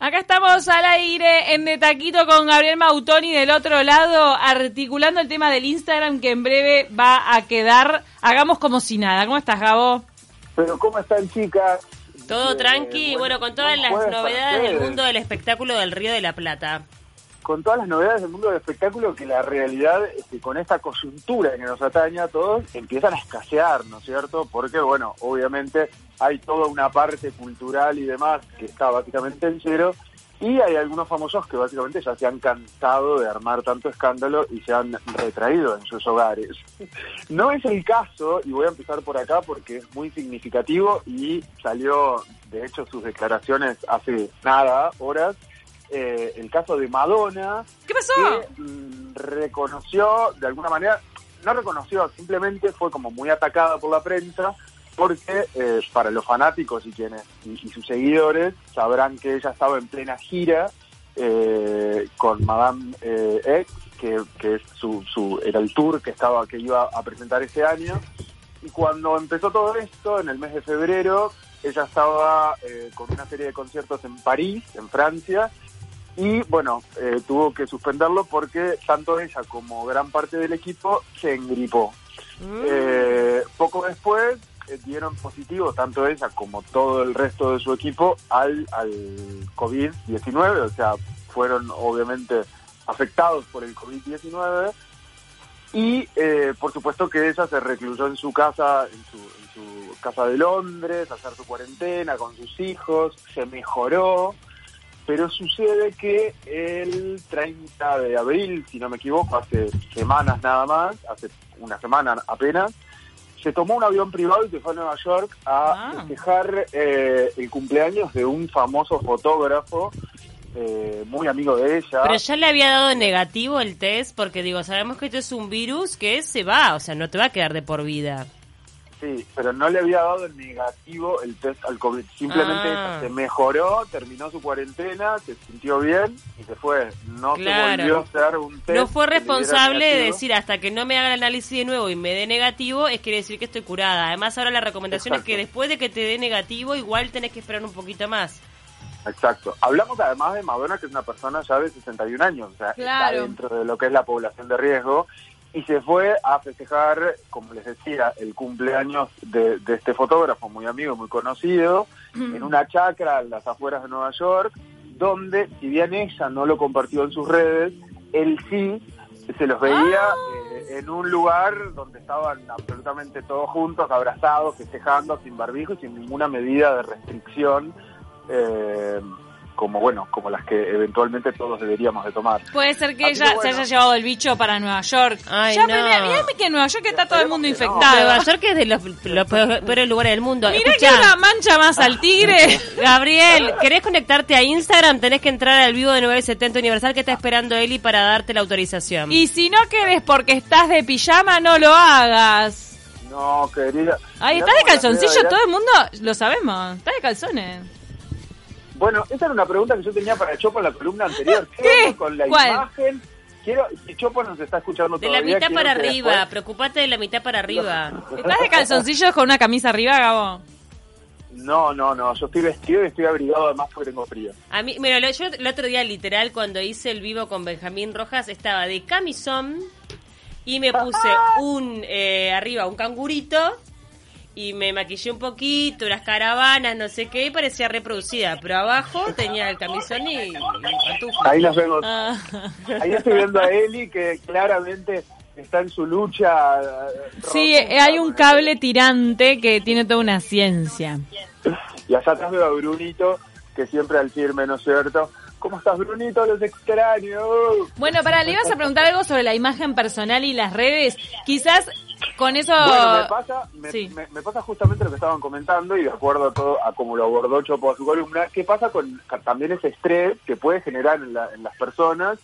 Acá estamos al aire en De Taquito con Gabriel Mautoni del otro lado, articulando el tema del Instagram que en breve va a quedar. Hagamos como si nada. ¿Cómo estás, Gabo? Pero ¿cómo están, chicas? Todo tranqui, bueno, con todas las novedades del mundo del espectáculo del Río de la Plata. Con todas las novedades del mundo del espectáculo que la realidad, este, con esta coyuntura que nos atañe a todos, empiezan a escasear, ¿no es cierto? Porque, bueno, obviamente hay toda una parte cultural y demás que está básicamente en cero, y hay algunos famosos que básicamente ya se han cansado de armar tanto escándalo y se han retraído en sus hogares. No es el caso, y voy a empezar por acá porque es muy significativo y salió, de hecho, sus declaraciones hace nada, horas, eh, el caso de Madonna. ¿Qué pasó? Que mm, reconoció, de alguna manera, no reconoció, simplemente fue como muy atacada por la prensa porque eh, para los fanáticos y quienes y, sus seguidores sabrán que ella estaba en plena gira eh, con Madame eh, X, que, que es su, su, era el tour que estaba que iba a presentar ese año. Y cuando empezó todo esto, en el mes de febrero, ella estaba eh, con una serie de conciertos en París, en Francia, y bueno, eh, tuvo que suspenderlo porque tanto ella como gran parte del equipo se engripó. Mm. Eh, poco después dieron positivo, tanto ella como todo el resto de su equipo, al, al COVID-19, o sea, fueron obviamente afectados por el COVID-19 y eh, por supuesto que ella se recluyó en su casa, en su, en su casa de Londres, a hacer su cuarentena con sus hijos, se mejoró, pero sucede que el 30 de abril, si no me equivoco, hace semanas nada más, hace una semana apenas, se tomó un avión privado y se fue a Nueva York a Ah. festejar eh, el cumpleaños de un famoso fotógrafo eh, muy amigo de ella. Pero ya le había dado negativo el test, porque digo, sabemos que esto es un virus que se va, o sea, no te va a quedar de por vida. Sí, pero no le había dado el negativo el test al COVID. Simplemente Ah. se mejoró, terminó su cuarentena, se sintió bien y se fue. No Claro. se volvió a hacer un test. No fue responsable de decir hasta que no me haga el análisis de nuevo y me dé negativo, es quiere decir que estoy curada. Además, ahora la recomendación es que después de que te dé negativo, igual tenés que esperar un poquito más. Exacto. Hablamos además de Madonna, que es una persona ya de 61 años, o sea, Claro. está dentro de lo que es la población de riesgo, y se fue a festejar, como les decía, el cumpleaños de, de este fotógrafo muy amigo, muy conocido, en una chacra en las afueras de Nueva York, donde, si bien ella no lo compartió en sus redes, él sí se los veía eh, en un lugar donde estaban absolutamente todos juntos, abrazados, festejando, sin barbijo y sin ninguna medida de restricción, eh, como bueno, como las que eventualmente todos deberíamos de tomar. Puede ser que ella se haya llevado el bicho para Nueva York. Ay, ya, no. mirá que en Nueva York está todo el mundo no. infectado. Nueva York es de los, los peores lugares del mundo. Mirá Escuchá, que una mancha más al tigre. Gabriel, ¿querés conectarte a Instagram? Tenés que entrar al vivo de 970 Universal que está esperando Eli para darte la autorización. y si no querés porque estás de pijama, no lo hagas. No, querida. Ahí Mirá estás de calzoncillo, todo el mundo lo sabemos. Estás de calzones. Bueno, esa era una pregunta que yo tenía para Chopo en la columna anterior. ¿Qué? onda Con la ¿Cuál? imagen. Quiero, si Chopo nos está escuchando de la todavía, mitad quiero para que arriba, después- preocupate de la mitad para arriba. ¿Estás de calzoncillos con una camisa arriba, Gabo? No, no, no, yo estoy vestido y estoy abrigado además porque tengo frío. A mí, mira, yo el otro día literal cuando hice el vivo con Benjamín Rojas estaba de camisón y me puse un eh, arriba un cangurito y me maquillé un poquito, unas caravanas, no sé qué, y parecía reproducida, pero abajo tenía el camisón y, y pantuflas. Ahí nos vemos. Ah. Ahí estoy viendo a Eli que claramente está en su lucha. eh, Sí, rotunda hay un cable tirante que tiene toda una ciencia. Y allá atrás veo a Brunito, que siempre al firme, ¿no es cierto? ¿Cómo estás, Brunito? Los extraño. Bueno, para, le ibas a preguntar algo sobre la imagen personal y las redes. Quizás con eso... Bueno, me pasa, me, Sí. me- me pasa justamente lo que estaban comentando y de acuerdo a todo a como lo abordó Chopo a su columna, ¿qué pasa con también ese estrés que puede generar en, la- en las personas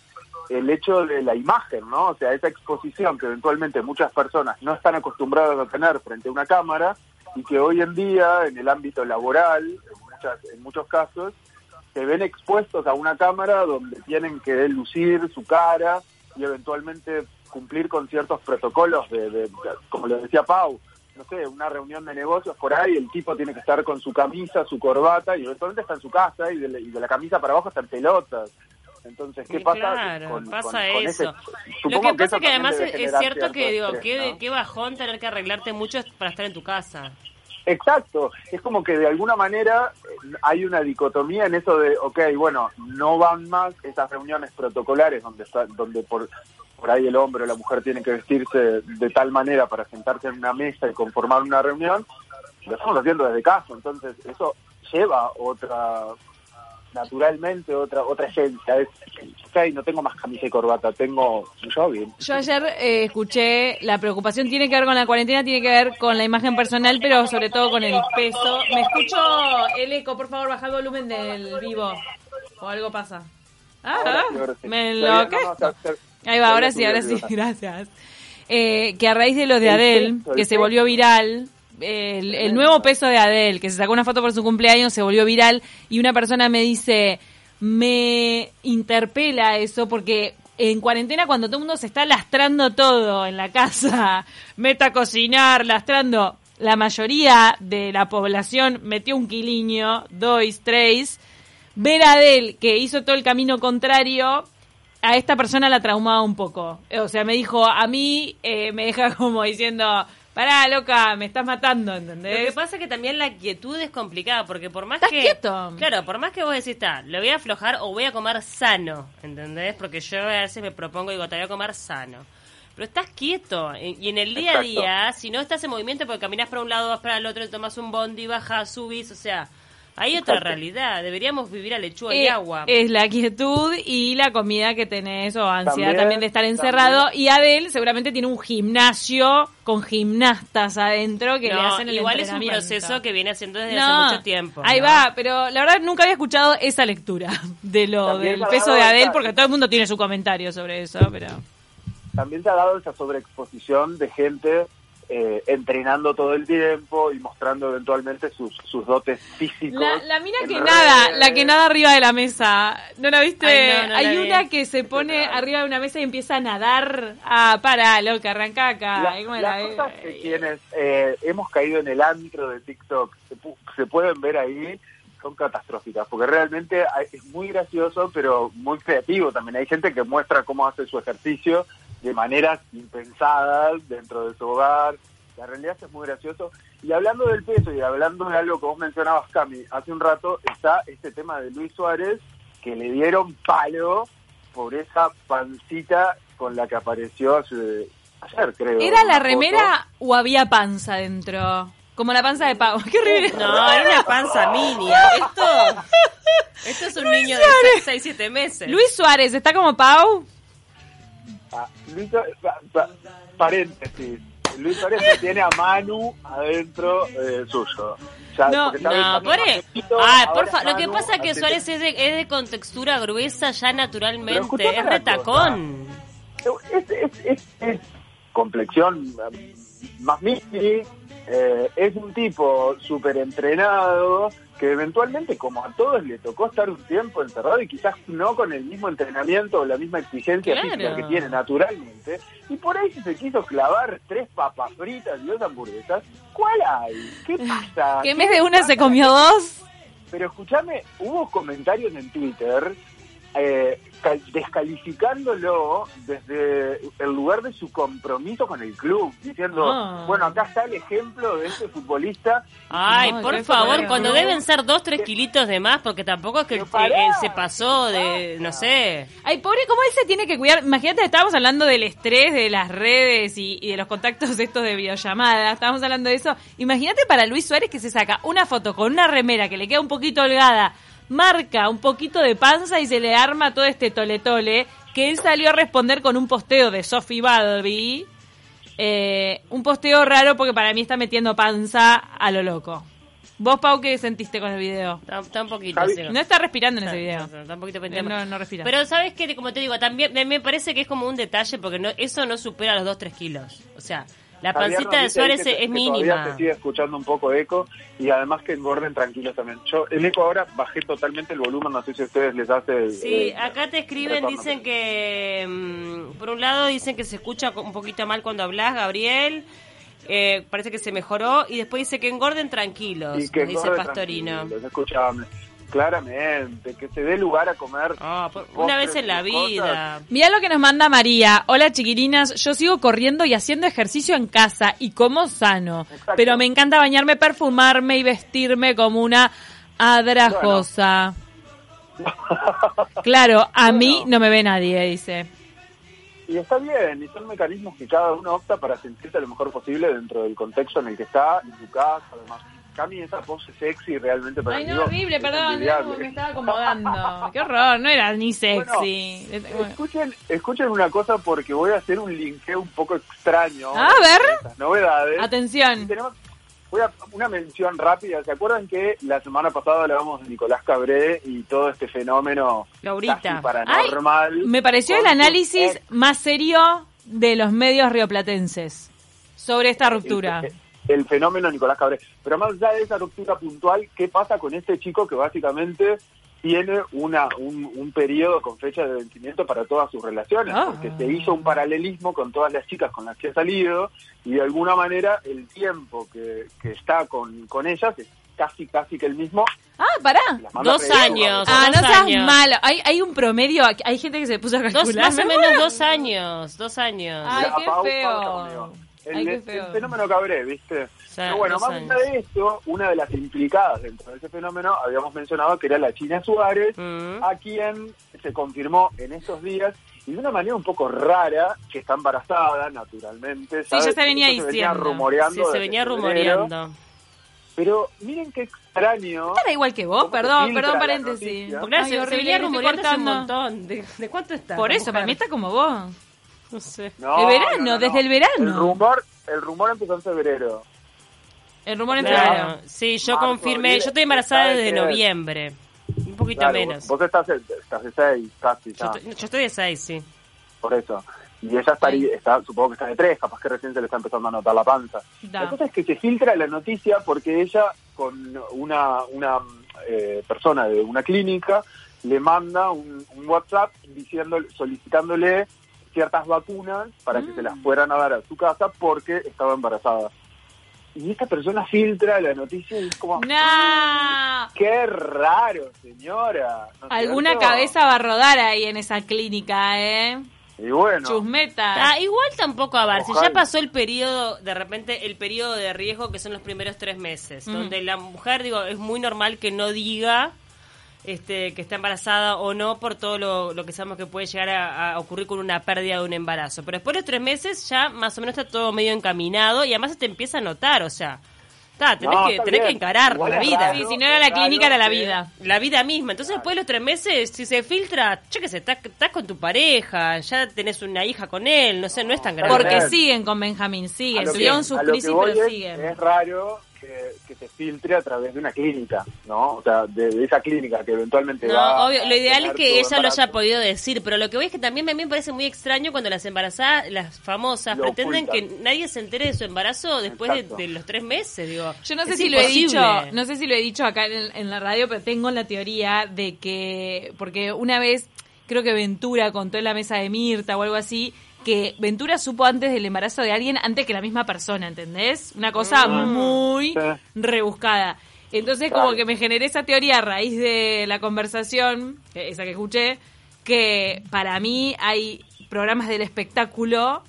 el hecho de la imagen, ¿no? O sea, esa exposición que eventualmente muchas personas no están acostumbradas a tener frente a una cámara y que hoy en día en el ámbito laboral, en, muchas, en muchos casos, se ven expuestos a una cámara donde tienen que lucir su cara y eventualmente cumplir con ciertos protocolos de, de- como le decía Pau, no sé, una reunión de negocios por ahí, el tipo tiene que estar con su camisa, su corbata, y eventualmente está en su casa, y de, la- y de la camisa para abajo está en pelotas. Entonces, ¿qué pasa? claro, con- pasa con- con eso. ese- Lo que pasa eso es que además es, cierto que digo, estrés, qué, ¿no? qué bajón tener que arreglarte mucho para estar en tu casa. Exacto, es como que de alguna manera eh, hay una dicotomía en eso de, ok, bueno, no van más esas reuniones protocolares donde está, donde por, por ahí el hombre o la mujer tienen que vestirse de tal manera para sentarse en una mesa y conformar una reunión, lo estamos haciendo desde casa, entonces eso lleva otra, naturalmente otra otra esencia, es, no tengo más camisa y corbata, tengo un jogging. Yo ayer eh, escuché, la preocupación tiene que ver con la cuarentena, tiene que ver con la imagen personal, pero sobre todo con el peso. Me escucho el eco, por favor, baja el volumen del vivo. O algo pasa. Ah, Ahora sí, ahora sí. me bien, no, no, enloquezco. está- Ahí va, ahora sí, ahora sí, gracias. Eh, que a raíz de lo de El Adele, que se volvió viral, el, el nuevo peso de Adele, que se sacó una foto por su cumpleaños, se volvió viral, y una persona me dice, me interpela eso porque en cuarentena cuando todo el mundo se está lastrando todo en la casa, meta a cocinar, lastrando, la mayoría de la población metió un quiliño, dos, tres, ver a Adele que hizo todo el camino contrario, a esta persona la traumaba un poco. O sea, me dijo, a mí eh, me deja como diciendo, pará, loca, me estás matando, Lo que ¿entendés? pasa es que también la quietud es complicada, porque por más ¿Estás que... quieto? Claro, por más que vos decís, está, lo voy a aflojar o voy a comer sano, ¿entendés? Porque yo a veces me propongo, digo, te voy a comer sano. Pero estás quieto, eh, y en el día a día, si no estás en movimiento, porque caminas para un lado, vas para el otro, tomas un bondi, bajas, subís, o sea, hay otra realidad, deberíamos vivir a lechuga y Eh, agua. Es la quietud y la comida que tenés o ansiedad también, También, de estar encerrado. también. Y Adel seguramente tiene un gimnasio con gimnastas adentro que le hacen el igual es un proceso que viene haciendo desde No, hace mucho tiempo. Ahí ¿no? va, pero la verdad nunca había escuchado esa lectura de lo También del peso de Adel porque todo el mundo tiene su comentario sobre eso, pero también se ha dado esa sobreexposición de gente eh, entrenando todo el tiempo y mostrando eventualmente sus, sus dotes físicos. La, la mina que redes. nada, la que nada arriba de la mesa. ¿No la viste? Ay, no, no Hay la vi. una que se pone arriba de una mesa y empieza a nadar. Ah, para, loca, arranca acá. La- ¿cómo las la- cosas que quienes eh, hemos caído en el antro de TikTok se, pu- se pueden ver ahí son catastróficas, porque realmente hay- es muy gracioso, pero muy creativo también. Hay gente que muestra cómo hace su ejercicio de maneras impensadas dentro de su hogar. La realidad es muy gracioso. Y hablando del peso y hablando de algo que vos mencionabas, Cami, hace un rato está este tema de Luis Suárez, que le dieron palo por esa pancita con la que apareció hace, ayer, creo. ¿Era la remera o había panza dentro? Como la panza de Pau. Qué horrible. No, era una panza mini. Esto, esto es un niño de 6, 7 meses. Luis Suárez, ¿está como Pau? Ah, Luis Suárez- pa- pa- paréntesis. Luis no tiene a Manu adentro eh, suyo. Ya, No, No, por más e- porfa, lo que pasa es que Suárez es de, es de contextura gruesa ya naturalmente. Es retacón. es, es, es, es complexión um, más mini, eh, es un tipo súper entrenado que eventualmente, como a todos, le tocó estar un tiempo encerrado y quizás no con el mismo entrenamiento o la misma exigencia Claro. física que tiene naturalmente. Y por ahí si se quiso clavar tres papas fritas y dos hamburguesas, ¿cuál hay? ¿Qué pasa? Que en ¿Qué vez de una pasa? se comió dos. Pero escúchame, hubo comentarios en Twitter eh, descalificándolo desde el lugar de su compromiso con el club, diciendo, Ah. bueno, acá está el ejemplo de este futbolista. Ay, No, por favor, cuando deben ser 2, 3 kilitos de más, porque tampoco es que eh, se pasó de, no sé. Ay, pobre, ¿cómo él se tiene que cuidar? Imagínate, estábamos hablando del estrés de las redes y, y de los contactos estos de videollamadas. Estábamos hablando de eso. Imagínate para Luis Suárez que se saca una foto con una remera que le queda un poquito holgada, marca un poquito de panza y se le arma todo este tole-tole. Que él salió a responder con un posteo de Sophie Balby. Eh, un posteo raro porque para mí está metiendo panza a lo loco. ¿Vos, Pau, qué sentiste con el video? Está, está un poquito. Sí. No está respirando en ese video. sí, está un poquito Eh, pendiente. no, no respira. Pero sabes que, como te digo, también me, parece que es como un detalle porque no, eso no supera los 2, 3 kilos. O sea, la pancita de Suárez que- es que Todavía mínima. se sigue escuchando un poco de eco y además que engorden tranquilos también. Yo, el eco ahora bajé totalmente el volumen, no sé si a ustedes les hace... Sí, acá te escriben, retorno. dicen que, mm, por un lado dicen que se escucha un poquito mal cuando hablas, Gabriel. eh, parece que se mejoró y después dice que engorden tranquilos, Y que nos dice Pastorino. Escuchame, claramente, que se dé lugar a comer. Ah, sus una vez en la vida. Mirá lo que nos manda María. Hola chiquilinas, yo sigo corriendo y haciendo ejercicio en casa y como sano. Exacto. Pero me encanta bañarme, perfumarme y vestirme como una adrajosa. Claro, a mí Bueno. no me ve nadie, dice. Y está bien, y son mecanismos que cada uno opta para sentirse lo mejor posible dentro del contexto en el que está, en su casa, además. Cami, esa pose sexy realmente para Ay, no, horrible, perdón, me estaba acomodando. Qué horror, no era ni sexy. Bueno, escuchen, escuchen una cosa porque voy a hacer un linkeo un poco extraño. A ver. Novedades. Atención. tenemos una mención rápida. ¿Se acuerdan que la semana pasada hablábamos de Nicolás Cabré y todo este fenómeno Laurita. casi paranormal? Me pareció el análisis ex? más serio de los medios rioplatenses sobre esta ruptura. El, el fenómeno Nicolás Cabré. Pero más allá de esa ruptura puntual, ¿qué pasa con este chico que básicamente tiene una un, un periodo con fecha de vencimiento para todas sus relaciones? Ah. Porque se hizo un paralelismo con todas las chicas con las que ha salido y de alguna manera el tiempo que, que está con, con ellas es casi casi que el mismo. Ah, pará. Dos años. Ah, dos no seas años. malo. Hay, hay un promedio, hay gente que se puso a Dos, calcular. más o menos dos años, dos años. Ay, qué feo. El, Ay, el fenómeno Cabré, ¿viste? Pero bueno, más allá de esto, una de las implicadas dentro de ese fenómeno, habíamos mencionado que era la China Suárez, Mm. a quien se confirmó en estos días y de una manera un poco rara que está embarazada, naturalmente. Sí, ya se venía Esto diciendo. rumoreando Sí, se venía rumoreando. Pero miren qué extraño. Era igual que vos, ¿Cómo se perdón, perdón, paréntesis. Porque Ay, se, venía rumoreando hace un montón. ¿De, de cuánto está? Por eso, para mí está como vos. No sé. No, De verano, no, no, no. desde el verano. El rumor, el rumor empezó en febrero. El rumor en febrero. Sí, yo Marzo, confirmé. Yo estoy embarazada ¿sabe desde noviembre. Un poquito Claro, menos. Vos estás, estás de seis, casi Yo ya. estoy, yo estoy de seis, sí. por eso. Y ella estaría, está, supongo que está de tres, capaz que recién se le está empezando a notar la panza. Da. La cosa es que se filtra la noticia porque ella, con una, una eh, persona de una clínica, le manda un, un WhatsApp diciendo, solicitándole ciertas vacunas para que se las fueran a dar a su casa porque estaba embarazada. Y esta persona filtra la noticia y es como, Nah. qué raro, señora. ¿no Alguna cierto? cabeza va a rodar ahí en esa clínica, ¿eh? Y bueno, Chusmeta. Ah, igual tampoco, a ver, si ya pasó el periodo, de repente, el periodo de riesgo que son los primeros tres meses, Mm. donde la mujer, digo, es muy normal que no diga este, que está embarazada o no por todo lo, lo que sabemos que puede llegar a, a ocurrir con una pérdida de un embarazo. Pero después de los tres meses ya más o menos está todo medio encaminado y además se te empieza a notar, o sea, está, tenés, No, que, tenés que encarar Igual la vida. raro. Sí, si no era la clínica, era la vida. La vida misma. Entonces, después de los tres meses, si se filtra, yo qué sé, estás, estás con tu pareja, ya tenés una hija con él, no sé, no es tan grave. Porque siguen con Benjamín, siguen. Tuvieron sus crisis, pero es- siguen. Es raro que, que se filtre a través de una clínica, ¿no? O sea, de, de esa clínica que eventualmente va No, obvio, lo ideal es que ella lo haya podido decir, pero lo que voy es que también a mí me parece muy extraño cuando las embarazadas, las famosas, Lo pretenden ocultan. que nadie se entere de su embarazo después de, los tres meses, digo. Yo no sé Es si lo he dicho, no sé si lo he dicho acá en, en la radio, pero tengo la teoría de que, porque una vez creo que Ventura contó en la mesa de Mirta o algo así, que Ventura supo antes del embarazo de alguien, antes que la misma persona, ¿entendés? Una cosa muy Sí. rebuscada. Entonces Claro. como que me generé esa teoría a raíz de la conversación, esa que escuché, que para mí hay programas del espectáculo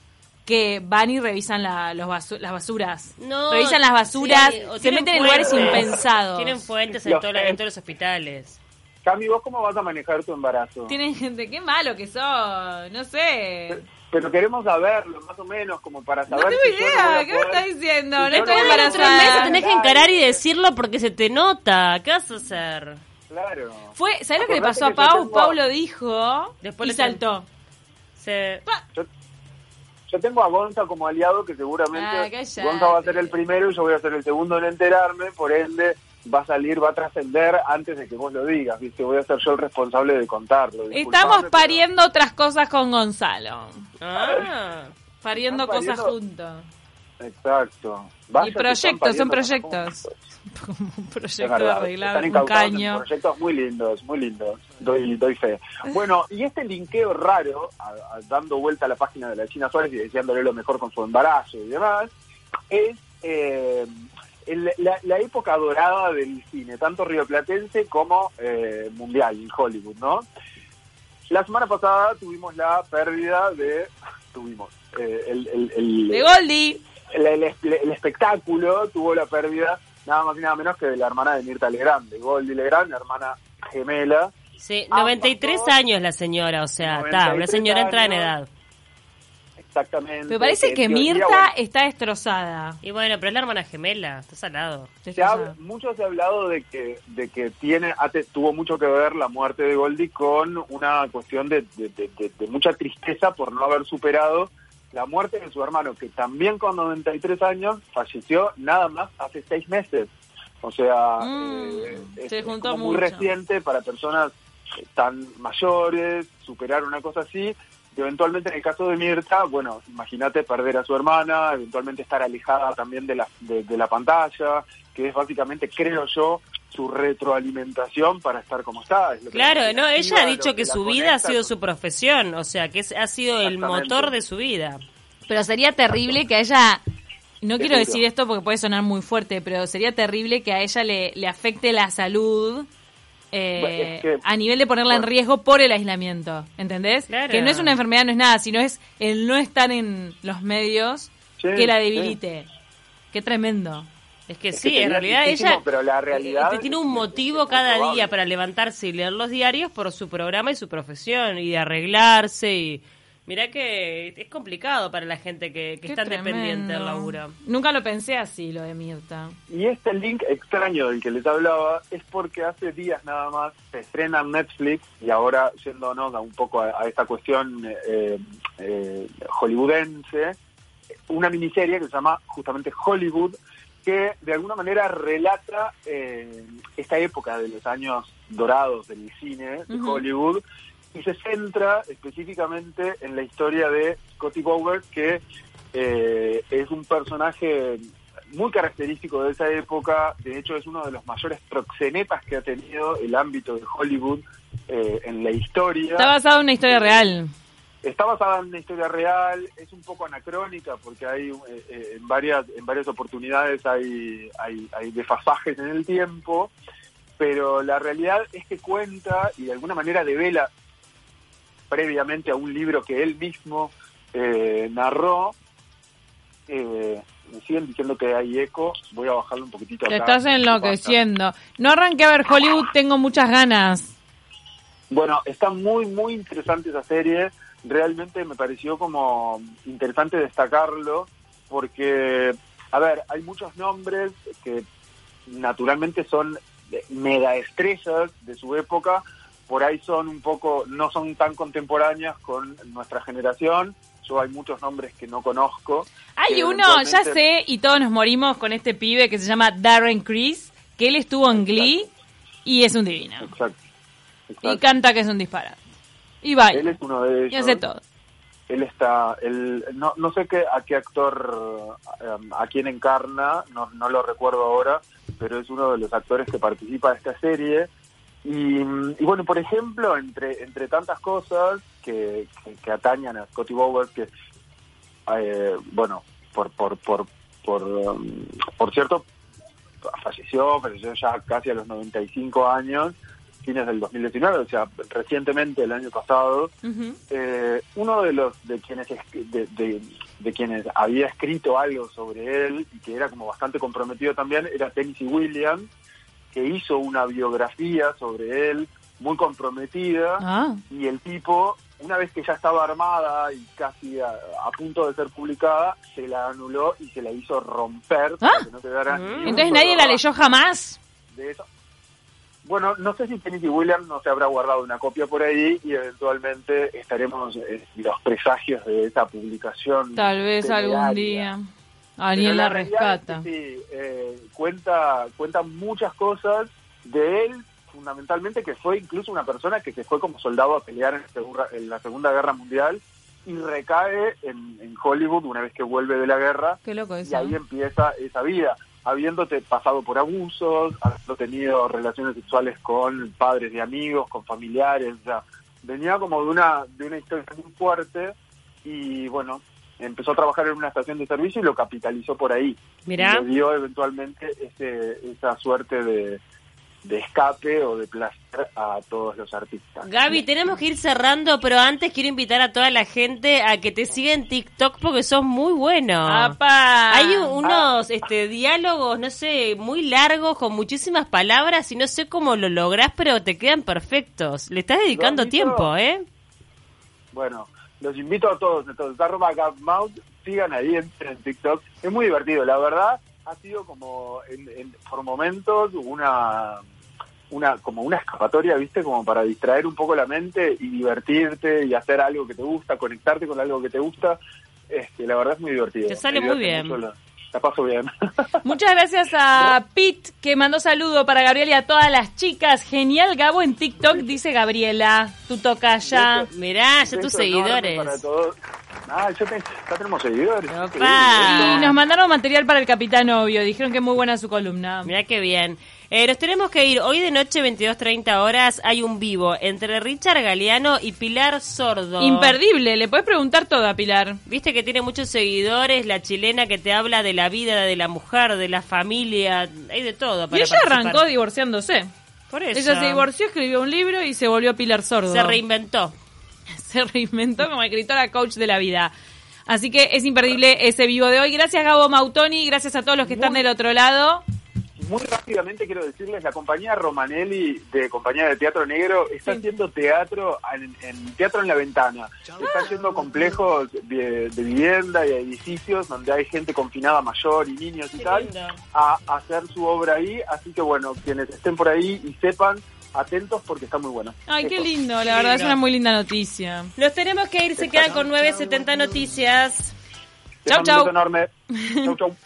que van y revisan la- los basu- las basuras. No, revisan las basuras, sí, se meten en lugares impensados. Tienen fuentes en, todo- en test. todos los hospitales. Cami, ¿vos cómo vas a manejar tu embarazo? Tienen gente, qué malo que sos, no sé. Pero queremos saberlo, más o menos, como para No saber tengo si no voy idea, ¿qué me estás diciendo? si No estoy embarazada. meses tenés que encarar y decirlo porque se te nota. ¿Qué vas a hacer? Claro. Fue, ¿sabes lo que le pasó a que Pau? tengo- Pau lo dijo Después y le- saltó. Se... Yo, yo tengo a Gonza como aliado que seguramente Ah. Gonza va a ser el primero y yo voy a ser el segundo en enterarme, por ende va a salir, va a trascender antes de que vos lo digas, ¿viste? Voy a ser yo el responsable de contarlo. Estamos pero- pariendo otras cosas con Gonzalo. Ah. Pariendo cosas juntos. Exacto. Vaya Y proyectos, son proyectos. Como un proyecto están un caño. proyectos muy lindos, muy lindos. Doy, doy fe. Bueno, y este linkeo raro, a- a- dando vuelta a la página de la China Suárez y deseándole lo mejor con su embarazo y demás, es eh, el- la, la época dorada del cine, tanto rioplatense como eh, mundial, en Hollywood, ¿no? La semana pasada tuvimos la pérdida de... Tuvimos. eh, el, el- el- De Goldie. el, espectáculo tuvo la pérdida nada más y nada menos que de la hermana de Mirta Legrand, de Goldie Legrand, hermana gemela. Sí, Ambas 93 dos. años la señora, o sea, está, una 93 señora entra en edad. Exactamente. Me parece que teoría, Mirta bueno, está destrozada. Y bueno, pero es la hermana gemela, estás al lado. se ha- mucho se ha hablado de que de que tiene tuvo mucho que ver la muerte de Goldie con una cuestión de, de- de- de- de mucha tristeza por no haber superado la muerte de su hermano, que también con 93 años falleció nada más hace seis meses. O sea, Mm, eh, es, se es juntó como muy reciente para personas tan mayores, superar una cosa así. Eventualmente en el caso de Mirta, bueno, imagínate perder a su hermana, eventualmente estar alejada también de la, de, de la pantalla, que es básicamente, creo yo, su retroalimentación para estar como está. es lo que Claro, la no, ella ha dicho que su vida ha sido con- su profesión, o sea, que es- ha sido el motor de su vida. Pero sería terrible que a ella, no quiero decir esto porque puede sonar muy fuerte, pero sería terrible que a ella le, le afecte la salud eh, Bueno, es que- a nivel de ponerla en riesgo por el aislamiento, ¿entendés? Claro. Que no es una enfermedad, no es nada, sino es el no estar en los medios Sí, que la sí. debilite. Qué tremendo. Es que Es sí, que en realidad ella pero la realidad tiene un motivo es cada probable. día para levantarse y leer los diarios por su programa y su profesión y de arreglarse y mira que es complicado para la gente que, que está dependiente del laburo. Nunca lo pensé así, lo de Mirta. Y este link extraño del que les hablaba es porque hace días nada más se estrena en Netflix y ahora yéndonos a un poco a, a esta cuestión eh, eh, hollywoodense, una miniserie que se llama justamente Hollywood, que de alguna manera relata eh, esta época de los años dorados del cine de. Hollywood y se centra específicamente en la historia de Scotty Bauer, que eh, es un personaje muy característico de esa época, de hecho es uno de los mayores proxenetas que ha tenido el ámbito de Hollywood eh, en la historia. Está basado en una historia real. Está basada en una historia real, es un poco anacrónica porque hay eh, en varias en varias oportunidades hay, hay hay desfasajes en el tiempo, pero la realidad es que cuenta y de alguna manera devela previamente a un libro que él mismo eh, narró. Eh, me siguen diciendo que hay eco, voy a bajarlo un poquitito. Te acá. estás enloqueciendo. No arranqué a ver Hollywood, tengo muchas ganas. Bueno, está muy, muy interesante esa serie. Realmente me pareció como interesante destacarlo porque, a ver, hay muchos nombres que naturalmente son mega estrellas de su época. Por ahí son un poco, no son tan contemporáneas con nuestra generación. Yo hay muchos nombres que no conozco. Hay uno, ya sé, y todos nos morimos con este pibe que se llama Darren Criss, que él estuvo en Glee y es un divino. Exacto. Y canta que es un disparate. Y Él baila. es uno de ellos. Y hace todo. él está él no, no sé qué a qué actor um, a quién encarna no, no lo recuerdo ahora pero es uno de los actores que participa de esta serie y, y bueno por ejemplo entre entre tantas cosas que, que, que atañan a Scotty Bowers que eh, bueno por por por por, um, por cierto falleció falleció ya casi a los 95 años fines del 2019 o sea recientemente el año pasado. Eh, uno de los de quienes es- de, de- de quienes había escrito algo sobre él y que era como bastante comprometido también era Tennessee Williams que hizo una biografía sobre él muy comprometida Ah, y el tipo una vez que ya estaba armada y casi a, a punto de ser publicada se la anuló y se la hizo romper para Ah. que no quedara Mm. entonces nadie la leyó jamás. de eso. Bueno, no sé si Tennessee Williams no se habrá guardado una copia por ahí y eventualmente estaremos en los presagios de esa publicación. Tal vez algún día alguien la realidad es que rescata. sí, eh, cuenta, cuenta muchas cosas de él, fundamentalmente que fue incluso una persona que se fue como soldado a pelear en, la Segunda- en la Segunda Guerra Mundial y recae en, en Hollywood una vez que vuelve de la guerra Qué loco y eso. ahí empieza esa vida, habiéndote pasado por abusos, habiendo tenido relaciones sexuales con padres de amigos, con familiares, o sea, venía como de una, de una historia muy fuerte y bueno, empezó a trabajar en una estación de servicio y lo capitalizó por ahí. Mirá. Y le dio eventualmente ese, esa suerte de, de escape o de placer a todos los artistas. Gaby, tenemos que ir cerrando, pero antes quiero invitar a toda la gente a que te siga en TikTok porque sos muy bueno. ¡Apa! Hay un- unos este, diálogos, no sé, muy largos, con muchísimas palabras y no sé cómo lo lográs, pero te quedan perfectos. Le estás dedicando tiempo, ¿eh? Bueno, los invito a todos, entonces, arroba Gabmouth, sigan ahí en, en TikTok. Es muy divertido, la verdad, ha sido como, en- en- por momentos, una una como una escapatoria, ¿viste? Como para distraer un poco la mente y divertirte y hacer algo que te gusta, conectarte con algo que te gusta. Este, la verdad es muy divertido. Te sale muy bien. mucho, La, la paso bien. Muchas gracias a Pete que mandó saludo para Gabriel y a todas las chicas. Genial, Gabo, en TikTok, dice Gabriela. Tu toca ya. Mirá, ya tus seguidores. Para todos. Ah, yo te- ya tenemos seguidores. Opa. Y nos mandaron material para el Capitán Obvio. Dijeron que muy buena su columna. Mirá qué bien. Eh, nos tenemos que ir. Hoy de noche, 22.30 horas, hay un vivo entre Richard Galeano y Pilar Sordo. Imperdible, le puedes preguntar todo a Pilar. Viste que tiene muchos seguidores, la chilena que te habla de la vida de la mujer, de la familia, hay de todo. Y para ella participar. arrancó divorciándose. Por eso. Ella se divorció, escribió un libro y se volvió Pilar Sordo. Se reinventó. se reinventó como escritora coach de la vida. Así que es imperdible ese vivo de hoy. Gracias Gabo Mautoni, gracias a todos los que están del otro lado. Muy rápidamente quiero decirles, la compañía Romanelli de Compañía de Teatro Negro está Sí. haciendo teatro en, en Teatro en la Ventana. Está haciendo complejos de, de vivienda y edificios donde hay gente confinada mayor y niños y Qué tal, a, a hacer su obra ahí. Así que bueno, quienes estén por ahí y sepan, atentos porque está muy bueno. Ay, qué lindo, la verdad es una muy linda noticia. Nos tenemos que ir, se quedan con 970 noticias. Chau, chau. beso enorme. Chau, chau.